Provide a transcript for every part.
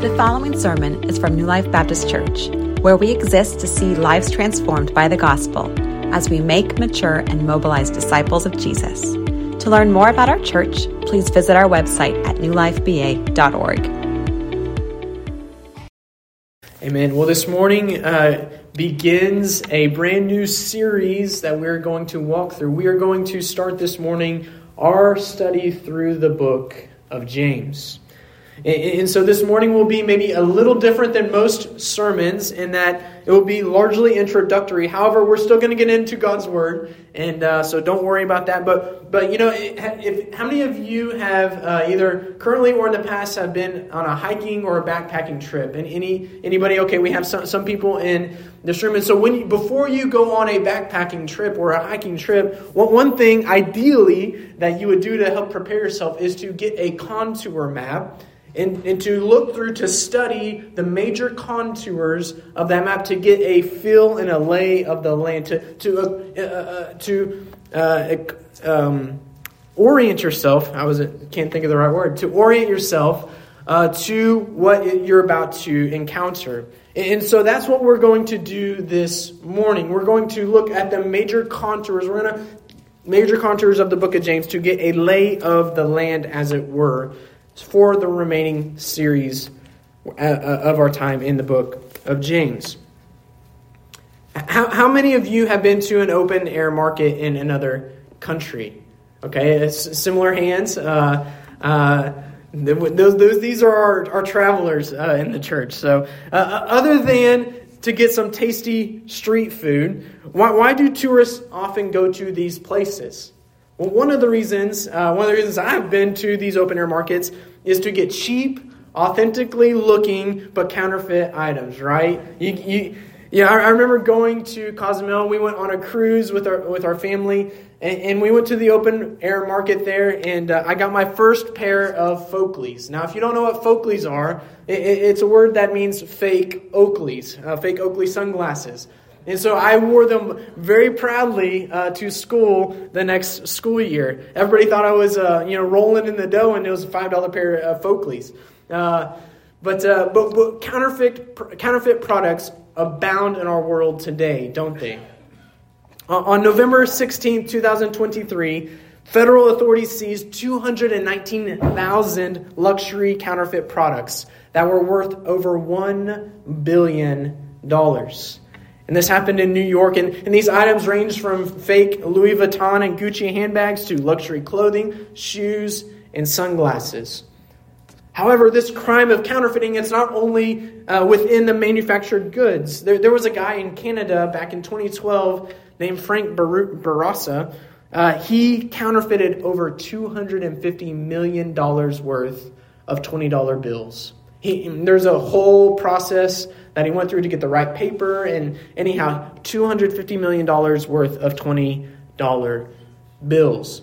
The following sermon is from New Life Baptist Church, where we exist to see lives transformed by the gospel as we make, mature, and mobilize disciples of Jesus. To learn more about our church, please visit our website at newlifeba.org. Amen. Well, this morning uh, begins a brand new series that we're going to walk through. We are going to start this morning our study through the book of James. And so this morning will be maybe a little different than most sermons in that it will be largely introductory. However, we're still going to get into God's Word, and uh, so don't worry about that. But but you know, if, how many of you have uh, either currently or in the past have been on a hiking or a backpacking trip? And any anybody? Okay, we have some some people in this room. And so when you, before you go on a backpacking trip or a hiking trip, well, one thing ideally that you would do to help prepare yourself is to get a contour map and, and to look through to study the major contours of that map to get a feel and a lay of the land to to uh, uh, uh to uh, um, orient yourself. I was can't think of the right word to orient yourself uh, to what you're about to encounter. And so that's what we're going to do this morning. We're going to look at the major contours. We're going to major contours of the book of James to get a lay of the land, as it were for the remaining series uh, uh, of our time in the book of James. How, how many of you have been to an open air market in another country? Okay, it's similar hands. Uh, uh, those, those, these are our, our travelers uh, in the church. So, uh, other than to get some tasty street food, why, why do tourists often go to these places? Well, one of the reasons, uh, one of the reasons I've been to these open air markets is to get cheap, authentically looking but counterfeit items. Right? You, you, yeah, I, I remember going to Cozumel. We went on a cruise with our with our family, and, and we went to the open air market there, and uh, I got my first pair of Folkleys. Now, if you don't know what Folkleys are, it, it, it's a word that means fake Oakleys, uh, fake Oakley sunglasses. And so I wore them very proudly uh, to school the next school year. Everybody thought I was, uh, you know, rolling in the dough, and it was a five dollar pair of Folkleys. Uh, but, uh, but but counterfeit counterfeit products abound in our world today, don't they? Uh, on November 16, 2023, federal authorities seized 219,000 luxury counterfeit products that were worth over $1 billion. And this happened in New York. And, and these items ranged from fake Louis Vuitton and Gucci handbags to luxury clothing, shoes, and sunglasses. However, this crime of counterfeiting, it's not only uh, within the manufactured goods. There, there, was a guy in Canada back in 2012 named Frank Bourassa. Uh, he counterfeited over $250 million worth of $20 bills. He, there's a whole process that he went through to get the right paper, and anyhow, $250 million worth of $20 bills.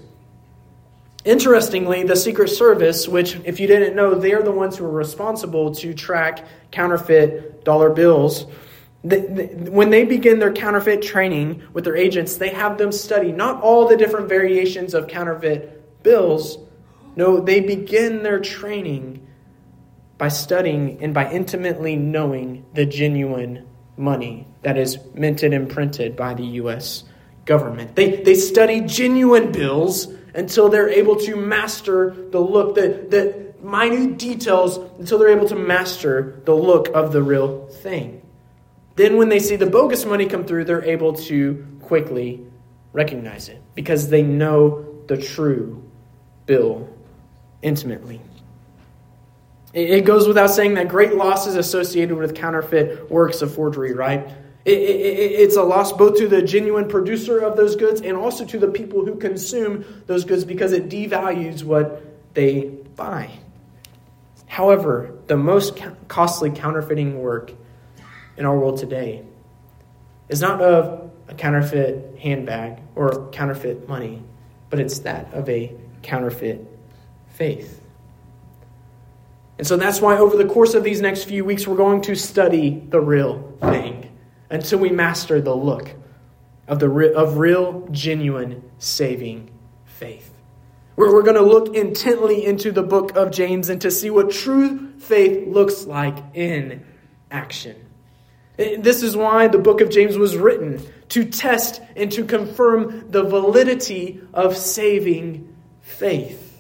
Interestingly, the Secret Service, which, if you didn't know, they're the ones who are responsible to track counterfeit dollar bills. when they begin their counterfeit training with their agents, they have them study not all the different variations of counterfeit bills. No, they begin their training by studying and by intimately knowing the genuine money that is minted and printed by the U.S. government. They, they study genuine bills until they're able to master the look, the, the minute details, until they're able to master the look of the real thing. Then, when they see the bogus money come through, they're able to quickly recognize it because they know the true bill intimately. It goes without saying that great loss is associated with counterfeit works of forgery, right? It, it, it's a loss both to the genuine producer of those goods and also to the people who consume those goods because it devalues what they buy. However, the most costly counterfeiting work in our world today is not of a counterfeit handbag or counterfeit money, but it's that of a counterfeit faith. And so that's why over the course of these next few weeks, we're going to study the real thing until we master the look of, the, of real, genuine, saving faith. We're, we're going to look intently into the book of James and to see what true faith looks like in action. Eh, this is why the book of James was written to test and to confirm the validity of saving faith.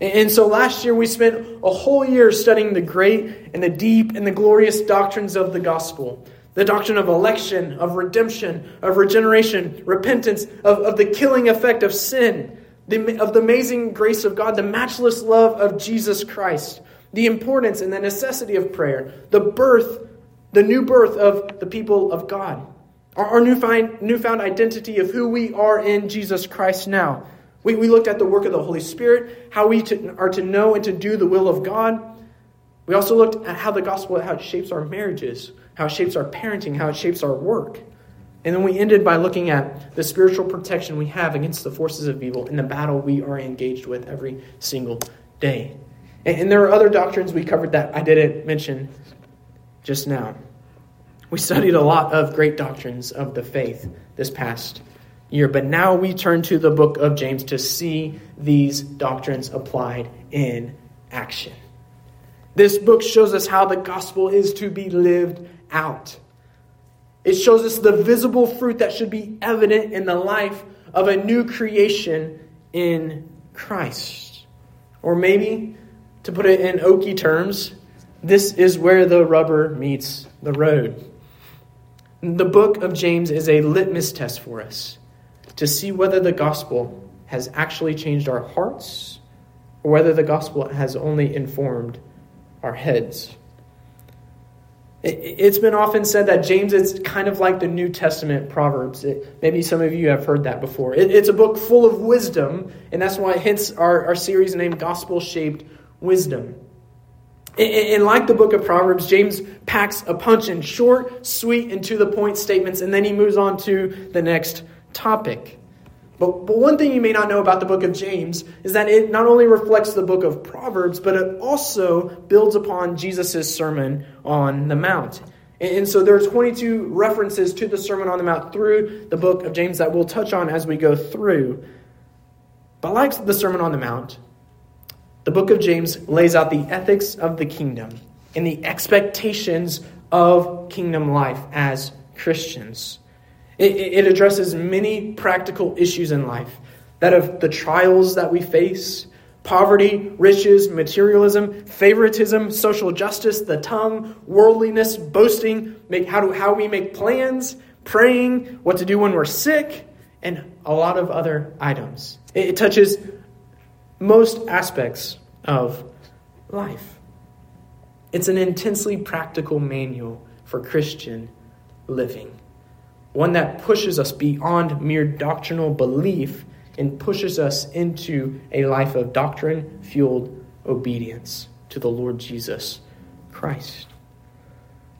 And so last year we spent a whole year studying the great and the deep and the glorious doctrines of the gospel. The doctrine of election, of redemption, of regeneration, repentance, of, of the killing effect of sin, the, of the amazing grace of God, the matchless love of Jesus Christ, the importance and the necessity of prayer, the birth, the new birth of the people of God, our, our newfound, newfound identity of who we are in Jesus Christ now. We, we looked at the work of the Holy Spirit, how we to, are to know and to do the will of God. We also looked at how the gospel, how it shapes our marriages, how it shapes our parenting, how it shapes our work. And then we ended by looking at the spiritual protection we have against the forces of evil in the battle we are engaged with every single day. And, and there are other doctrines we covered that I didn't mention just now. We studied a lot of great doctrines of the faith this past year, but now we turn to the book of James to see these doctrines applied in action. This book shows us how the gospel is to be lived out. It shows us the visible fruit that should be evident in the life of a new creation in Christ. Or maybe, to put it in Okie terms, this is where the rubber meets the road. The book of James is a litmus test for us to see whether the gospel has actually changed our hearts or whether the gospel has only informed our heads. It's been often said that James is kind of like the New Testament Proverbs. It, maybe some of you have heard that before. It, it's a book full of wisdom, and that's why, hence, our, our series named Gospel Shaped Wisdom. And, and like the book of Proverbs, James packs a punch in short, sweet, and to the point statements, and then he moves on to the next topic. But, but one thing you may not know about the book of James is that it not only reflects the book of Proverbs, but it also builds upon Jesus' Sermon on the Mount. And, and so there are 22 references to the Sermon on the Mount through the book of James that we'll touch on as we go through. But like the Sermon on the Mount, the book of James lays out the ethics of the kingdom and the expectations of kingdom life as Christians. It, it addresses many practical issues in life that of the trials that we face poverty, riches, materialism, favoritism, social justice, the tongue, worldliness, boasting, make, how, do, how we make plans, praying, what to do when we're sick, and a lot of other items. It, it touches most aspects of life. It's an intensely practical manual for Christian living one that pushes us beyond mere doctrinal belief and pushes us into a life of doctrine fueled obedience to the Lord Jesus Christ.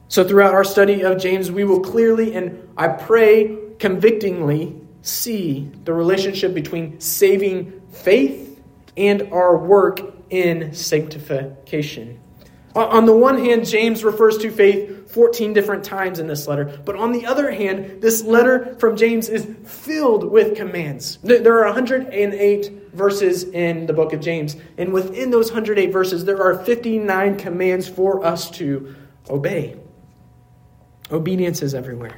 So, throughout our study of James, we will clearly and I pray convictingly see the relationship between saving faith and our work in sanctification. Uh, on the one hand, James refers to faith 14 different times in this letter. But on the other hand, this letter from James is filled with commands. There are 108 verses in the book of James. And within those 108 verses, there are 59 commands for us to obey. Obedience is everywhere.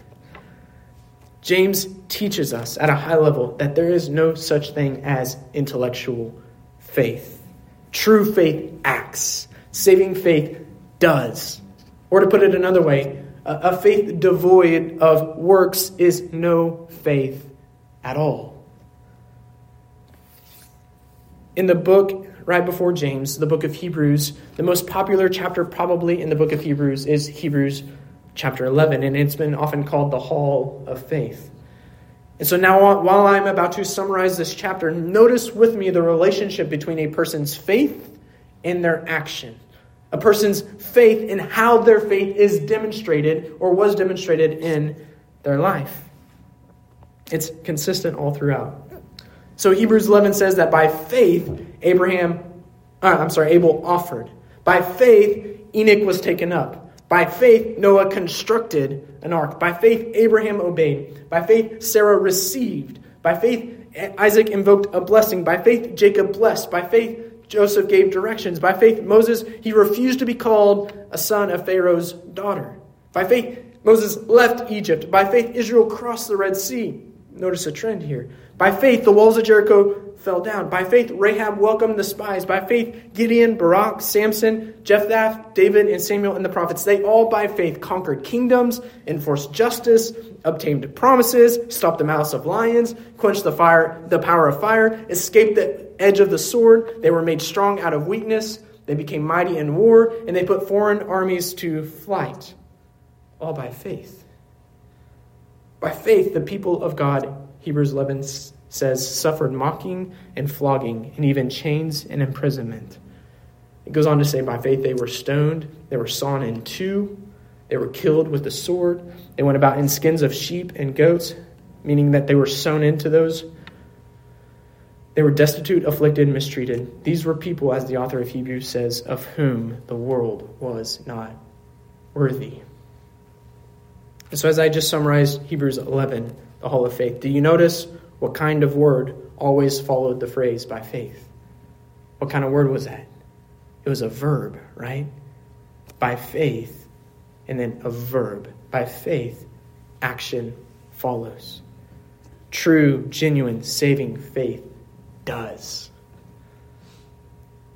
James teaches us at a high level that there is no such thing as intellectual faith. True faith acts. Saving faith does. Or to put it another way, a faith devoid of works is no faith at all. In the book right before James, the book of Hebrews, the most popular chapter probably in the book of Hebrews is Hebrews chapter 11, and it's been often called the Hall of Faith. And so now, while I'm about to summarize this chapter, notice with me the relationship between a person's faith and their action a person's faith in how their faith is demonstrated or was demonstrated in their life. It's consistent all throughout. So Hebrews 11 says that by faith, Abraham, uh, I'm sorry, Abel offered. By faith, Enoch was taken up. By faith, Noah constructed an ark. By faith, Abraham obeyed. By faith, Sarah received. By faith, Isaac invoked a blessing. By faith, Jacob blessed. By faith, Joseph gave directions. By faith, Moses, he refused to be called a son of Pharaoh's daughter. By faith, Moses left Egypt. By faith, Israel crossed the Red Sea. Notice a trend here. By faith, the walls of Jericho fell down. By faith, Rahab welcomed the spies. By faith, Gideon, Barak, Samson, Jephthah, David, and Samuel and the prophets, they all by faith conquered kingdoms, enforced justice, obtained promises, stopped the mouths of lions, quenched the fire, the power of fire, escaped the edge of the sword. They were made strong out of weakness. They became mighty in war, and they put foreign armies to flight. All by faith. By faith, the people of God, Hebrews 11 says, suffered mocking and flogging, and even chains and imprisonment. It goes on to say, by faith they were stoned, they were sawn in two, they were killed with the sword, they went about in skins of sheep and goats, meaning that they were sewn into those. They were destitute, afflicted, mistreated. These were people, as the author of Hebrews says, of whom the world was not worthy. And so, as I just summarized Hebrews 11, the Hall of Faith, do you notice what kind of word always followed the phrase by faith? What kind of word was that? It was a verb, right? By faith, and then a verb. By faith, action follows. True, genuine, saving faith does.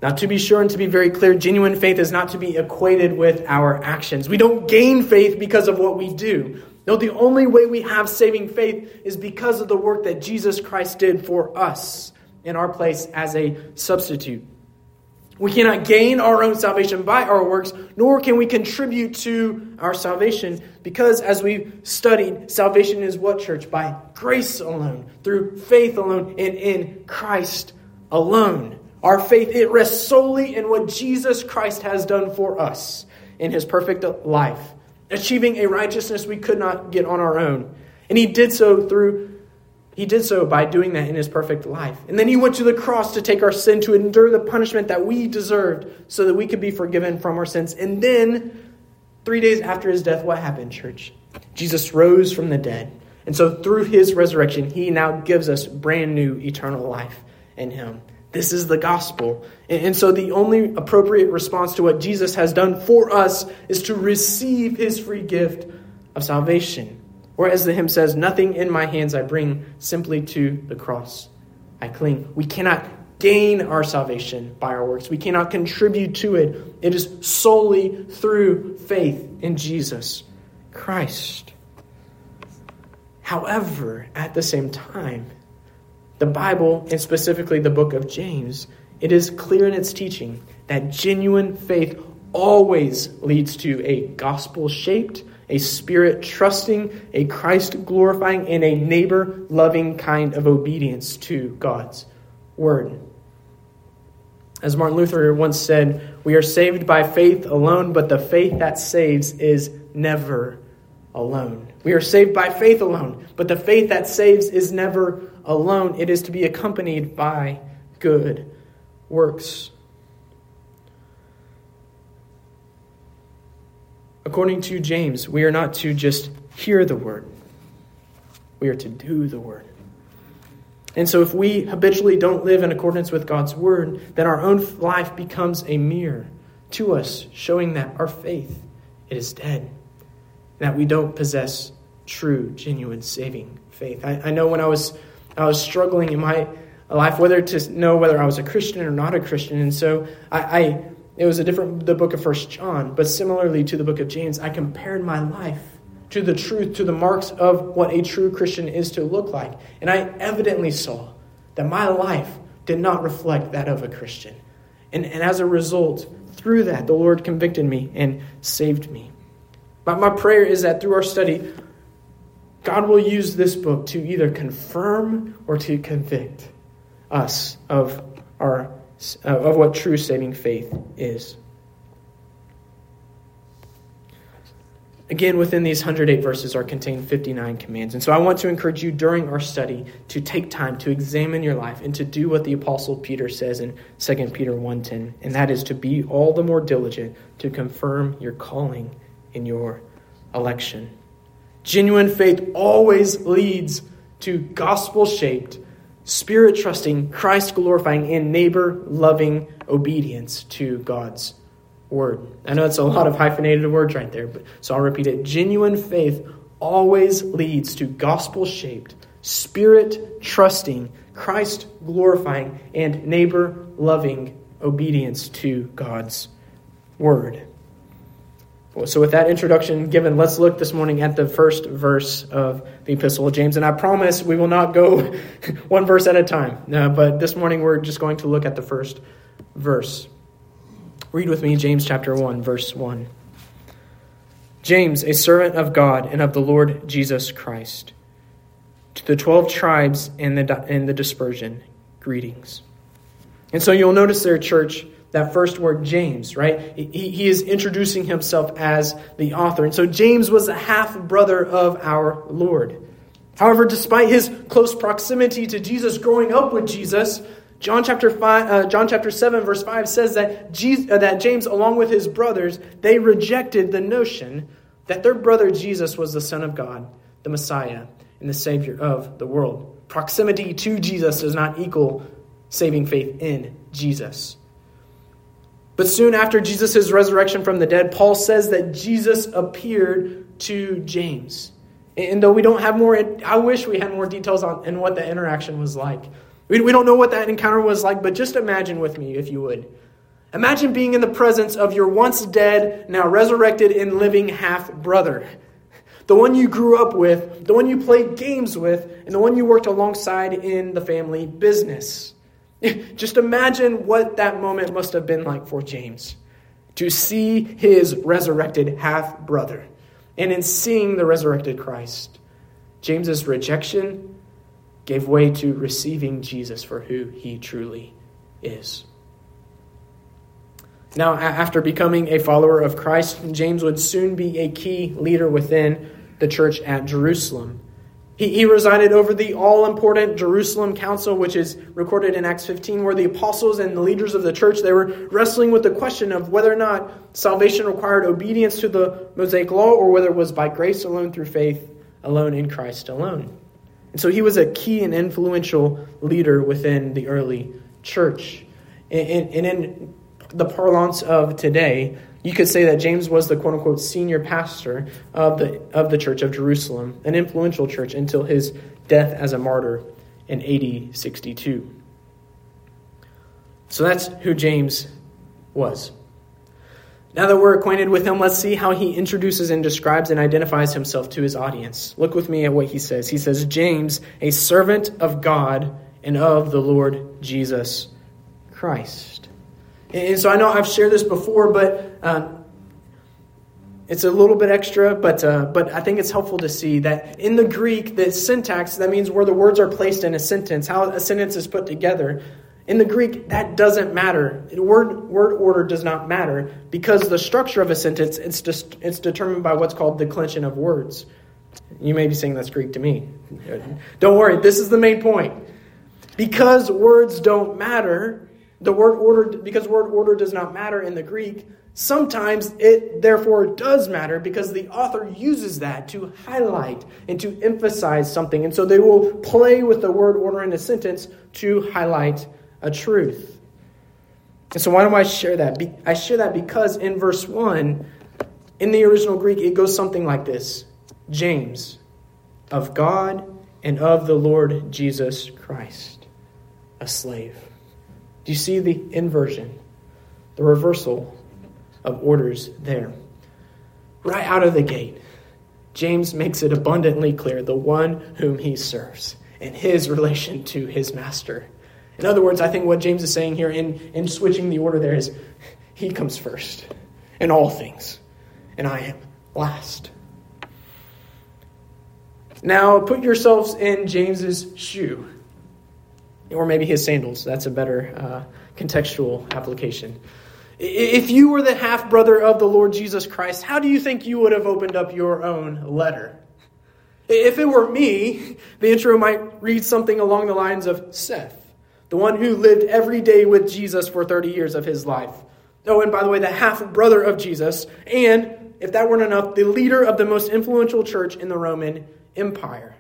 Now, to be sure and to be very clear, genuine faith is not to be equated with our actions. We don't gain faith because of what we do. No, the only way we have saving faith is because of the work that Jesus Christ did for us in our place as a substitute. We cannot gain our own salvation by our works, nor can we contribute to our salvation, because as we've studied, salvation is what, church? By grace alone, through faith alone, and in Christ alone. Our faith, it rests solely in what Jesus Christ has done for us in his perfect life achieving a righteousness we could not get on our own. And he did so through he did so by doing that in his perfect life. And then he went to the cross to take our sin, to endure the punishment that we deserved, so that we could be forgiven from our sins. And then, three days after his death, what happened, church? Jesus rose from the dead. And so, through his resurrection, he now gives us brand new eternal life in him. This is the gospel. And so the only appropriate response to what Jesus has done for us is to receive his free gift of salvation. Or as the hymn says, nothing in my hands I bring, simply to the cross I cling. We cannot gain our salvation by our works. We cannot contribute to it. It is solely through faith in Jesus Christ. However, at the same time, the Bible, and specifically the book of James, it is clear in its teaching that genuine faith always leads to a gospel shaped, a spirit trusting, a Christ glorifying, and a neighbor loving kind of obedience to God's word. As Martin Luther once said, we are saved by faith alone, but the faith that saves is never alone. We are saved by faith alone, but the faith that saves is never alone. It is to be accompanied by good works. According to James, we are not to just hear the word, we are to do the word. And so, if we habitually don't live in accordance with God's word, then our own life becomes a mirror to us, showing that our faith it is dead, that we don't possess true, genuine, saving faith. I, I know when I was I was struggling in my life whether to know whether I was a Christian or not a Christian, and so I, I it was a different the book of First John, but similarly to the book of James, I compared my life to the truth, to the marks of what a true Christian is to look like, and I evidently saw that my life did not reflect that of a Christian, and and as a result, through that, the Lord convicted me and saved me. But my prayer is that through our study, God will use this book to either confirm or to convict us of our of what true saving faith is. Again, within these 108 verses are contained 59 commands. And so I want to encourage you during our study to take time to examine your life and to do what the apostle Peter says in 2 Peter 1:10, and that is to be all the more diligent to confirm your calling in your election. Genuine faith always leads to gospel shaped, spirit trusting, Christ glorifying, and neighbor loving obedience to God's word. I know it's a lot of hyphenated words right there, but so I'll repeat it. Genuine faith always leads to gospel shaped, spirit trusting, Christ glorifying, and neighbor loving obedience to God's word. So, with that introduction given, let's look this morning at the first verse of the Epistle of James. And I promise we will not go one verse at a time, uh, but this morning we're just going to look at the first verse. Read with me James chapter 1, verse 1. James, a servant of God and of the Lord Jesus Christ, to the 12 tribes in the, in the dispersion, greetings. And so you'll notice there, church, that first word, James, right? He, he is introducing himself as the author. And so James was a half brother of our Lord. However, despite his close proximity to Jesus, growing up with Jesus, John chapter five, uh, John chapter seven, verse five says that Jesus, uh, that James, along with his brothers, they rejected the notion that their brother Jesus was the Son of God, the Messiah, and the Savior of the world. Proximity to Jesus does not equal saving faith in Jesus. But soon after Jesus' resurrection from the dead, Paul says that Jesus appeared to James. And though we don't have more, I wish we had more details on and what the interaction was like. We, we don't know what that encounter was like, but just imagine with me, if you would. Imagine being in the presence of your once dead, now resurrected and living half brother. The one you grew up with, the one you played games with, and the one you worked alongside in the family business. Just imagine what that moment must have been like for James to see his resurrected half brother. And in seeing the resurrected Christ, James's rejection gave way to receiving Jesus for who he truly is. Now, after becoming a follower of Christ, James would soon be a key leader within the church at Jerusalem. He, he resided over the all important Jerusalem Council, which is recorded in Acts 15, where the apostles and the leaders of the church they were wrestling with the question of whether or not salvation required obedience to the Mosaic law or whether it was by grace alone through faith alone in Christ alone. And so he was a key and influential leader within the early church. And, and in the parlance of today, you could say that James was the quote unquote senior pastor of the, of the church of Jerusalem, an influential church until his death as a martyr in AD 62. So that's who James was. Now that we're acquainted with him, let's see how he introduces and describes and identifies himself to his audience. Look with me at what he says. He says, James, a servant of God and of the Lord Jesus Christ. And so I know I've shared this before, but um, it's a little bit extra, but, uh, but I think it's helpful to see that in the Greek, the syntax, that means where the words are placed in a sentence, how a sentence is put together. In the Greek, that doesn't matter. Word, word order does not matter because the structure of a sentence, it's, just, it's determined by what's called declension of words. You may be saying that's Greek to me. Don't worry, this is the main point. Because words don't matter, the word order, because word order does not matter in the Greek, sometimes it therefore does matter because the author uses that to highlight and to emphasize something. And so they will play with the word order in a sentence to highlight a truth. And so why do I share that? I share that because in verse 1, in the original Greek, it goes something like this James, of God and of the Lord Jesus Christ, a slave. Do you see the inversion, the reversal of orders there? Right out of the gate, James makes it abundantly clear the one whom he serves and his relation to his master. In other words, I think what James is saying here in, in switching the order there is he comes first in all things, and I am last. Now, put yourselves in James's shoe or maybe his sandals. That's a better uh, contextual application. If you were the half brother of the Lord Jesus Christ, how do you think you would have opened up your own letter? If it were me, the intro might read something along the lines of Seth, the one who lived every day with Jesus for 30 years of his life. Oh, and by the way, the half brother of Jesus, and if that weren't enough, the leader of the most influential church in the Roman Empire.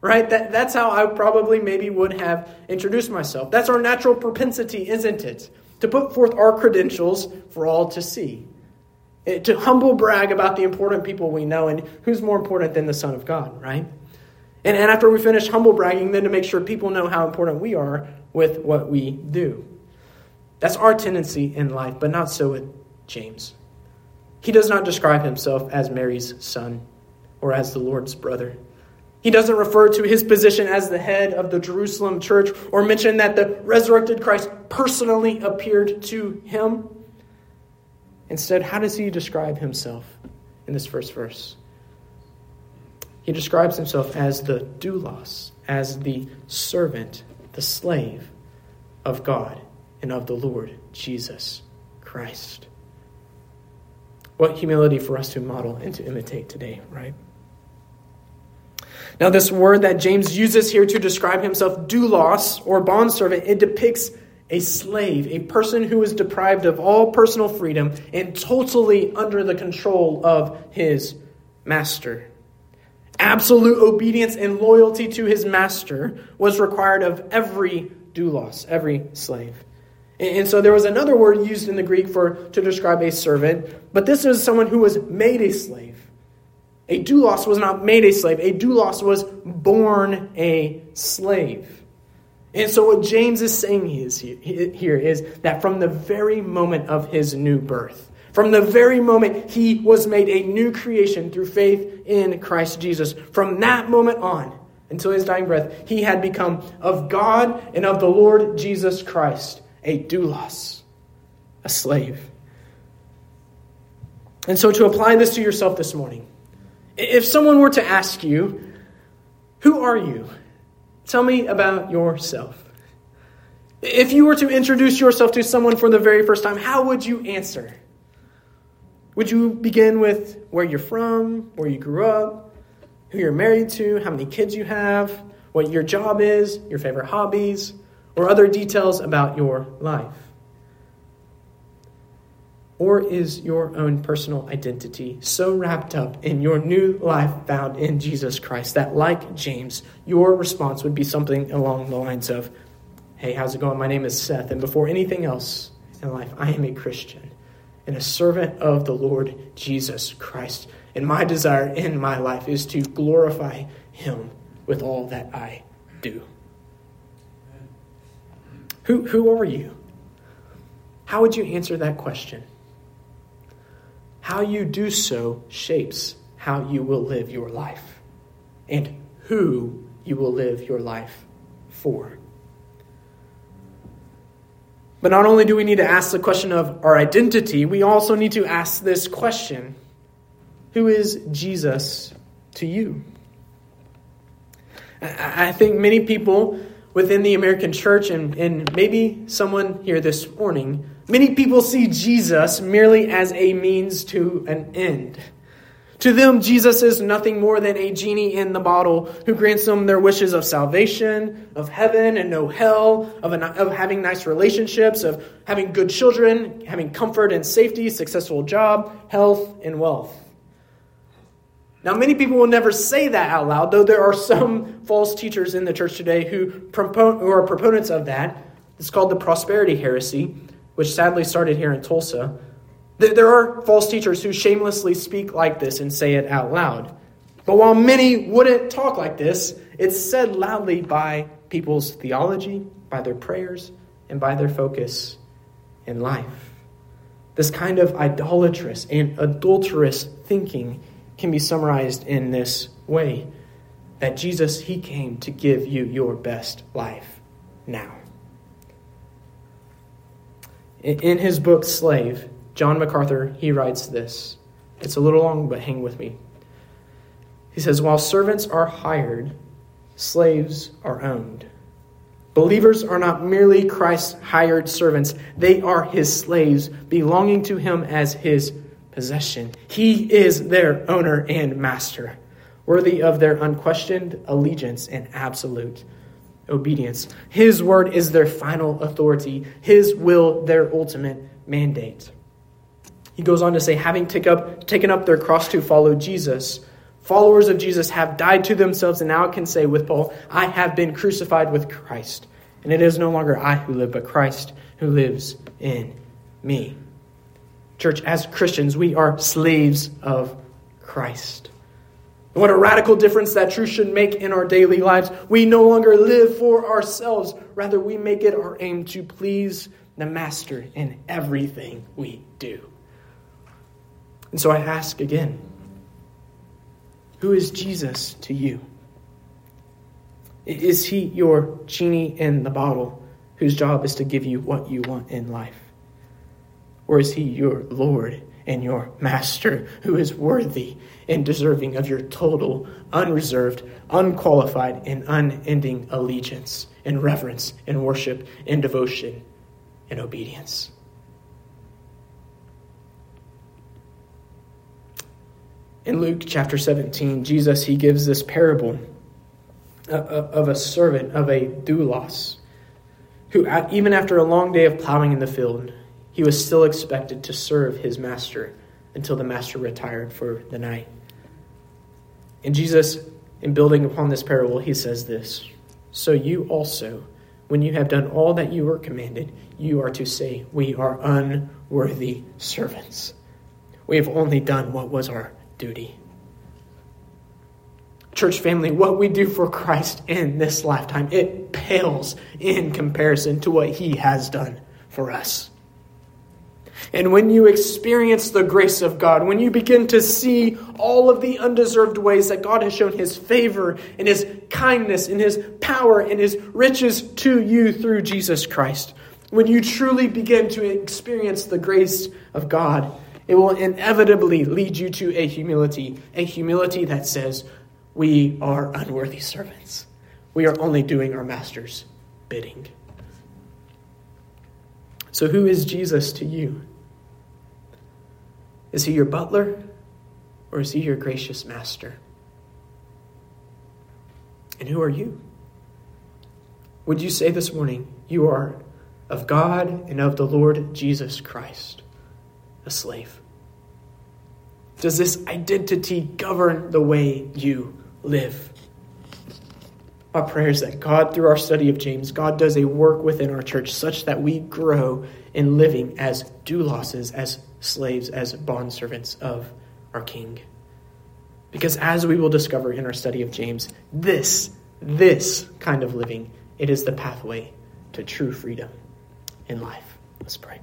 Right? That, that's how I probably maybe would have introduced myself. That's our natural propensity, isn't it? To put forth our credentials for all to see. Eh, to humble brag about the important people we know and who's more important than the Son of God, right? And, and after we finish humble bragging, then to make sure people know how important we are with what we do. That's our tendency in life, but not so with James. He does not describe himself as Mary's son or as the Lord's brother. He doesn't refer to his position as the head of the Jerusalem church or mention that the resurrected Christ personally appeared to him. Instead, how does he describe himself in this first verse? He describes himself as the doulos, as the servant, the slave of God and of the Lord Jesus Christ. What humility for us to model and to imitate today, right? Now, this word that James uses here to describe himself, doulos, or bondservant, it depicts a slave, a person who is deprived of all personal freedom and totally under the control of his master. Absolute obedience and loyalty to his master was required of every doulos, every slave. And so there was another word used in the Greek for to describe a servant, but this is someone who was made a slave. A doulos was not made a slave. A doulos was born a slave. And so, what James is saying is, here is that from the very moment of his new birth, from the very moment he was made a new creation through faith in Christ Jesus, from that moment on until his dying breath, he had become of God and of the Lord Jesus Christ a doulos, a slave. And so, to apply this to yourself this morning, if someone were to ask you, Who are you? Tell me about yourself. If you were to introduce yourself to someone for the very first time, how would you answer? Would you begin with where you're from, where you grew up, who you're married to, how many kids you have, what your job is, your favorite hobbies, or other details about your life? Or is your own personal identity so wrapped up in your new life found in Jesus Christ that, like James, your response would be something along the lines of, Hey, how's it going? My name is Seth, and before anything else in life, I am a Christian and a servant of the Lord Jesus Christ. And my desire in my life is to glorify Him with all that I do. Who, who are you? How would you answer that question? How you do so shapes how you will live your life and who you will live your life for. But not only do we need to ask the question of our identity, we also need to ask this question Who is Jesus to you? I think many people within the American church, and, and maybe someone here this morning, many people see Jesus merely as a means to an end. To them, Jesus is nothing more than a genie in the bottle who grants them their wishes of salvation, of heaven and no hell, of, of having nice relationships, of having good children, having comfort and safety, successful job, health, and wealth. Now, many people will never say that out loud, though there are some false teachers in the church today who, who are proponents of that. It's called the prosperity heresy, which sadly started here in Tulsa. There are false teachers who shamelessly speak like this and say it out loud. But while many wouldn't talk like this, it's said loudly by people's theology, by their prayers, and by their focus in life. This kind of idolatrous and adulterous thinking can be summarized in this way that Jesus, He came to give you your best life now. In his book, Slave, John MacArthur, he writes this. It's a little long, but hang with me. He says, While servants are hired, slaves are owned. Believers are not merely Christ's hired servants, they are his slaves, belonging to him as his possession. He is their owner and master, worthy of their unquestioned allegiance and absolute obedience. His word is their final authority, His will, their ultimate mandate. He goes on to say, having take up, taken up their cross to follow Jesus, Followers of Jesus have died to themselves and now can say with Paul, I have been crucified with Christ. And it is no longer I who live, but Christ who lives in me. Church, as Christians, we are slaves of Christ. And what a radical difference that truth should make in our daily lives. We no longer live for ourselves, rather, we make it our aim to please the Master in everything we do. And so I ask again who is Jesus to you? Is he your genie in the bottle whose job is to give you what you want in life? Or is he your Lord and your Master who is worthy and deserving of your total, unreserved, unqualified, and unending allegiance and reverence and worship and devotion and obedience? In Luke chapter 17, Jesus he gives this parable of a servant of a doulos who even after a long day of plowing in the field, he was still expected to serve his master until the master retired for the night. And Jesus, in building upon this parable, he says this So you also, when you have done all that you were commanded, you are to say, We are unworthy servants. We have only done what was our duty. Church family, what we do for Christ in this lifetime, it pales in comparison to what he has done for us. And when you experience the grace of God, when you begin to see all of the undeserved ways that God has shown his favor and his kindness and his power and his riches to you through Jesus Christ, when you truly begin to experience the grace of God, it will inevitably lead you to a humility, a humility that says, We are unworthy servants. We are only doing our master's bidding. So, who is Jesus to you? Is he your butler or is he your gracious master? And who are you? Would you say this morning, You are of God and of the Lord Jesus Christ, a slave? Does this identity govern the way you live? Our prayer is that God, through our study of James, God does a work within our church such that we grow in living as douloses, as slaves, as bondservants of our King. Because as we will discover in our study of James, this, this kind of living, it is the pathway to true freedom in life. Let's pray.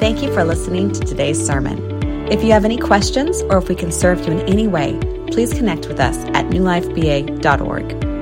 Thank you for listening to today's sermon. If you have any questions or if we can serve you in any way, please connect with us at newlifeba.org.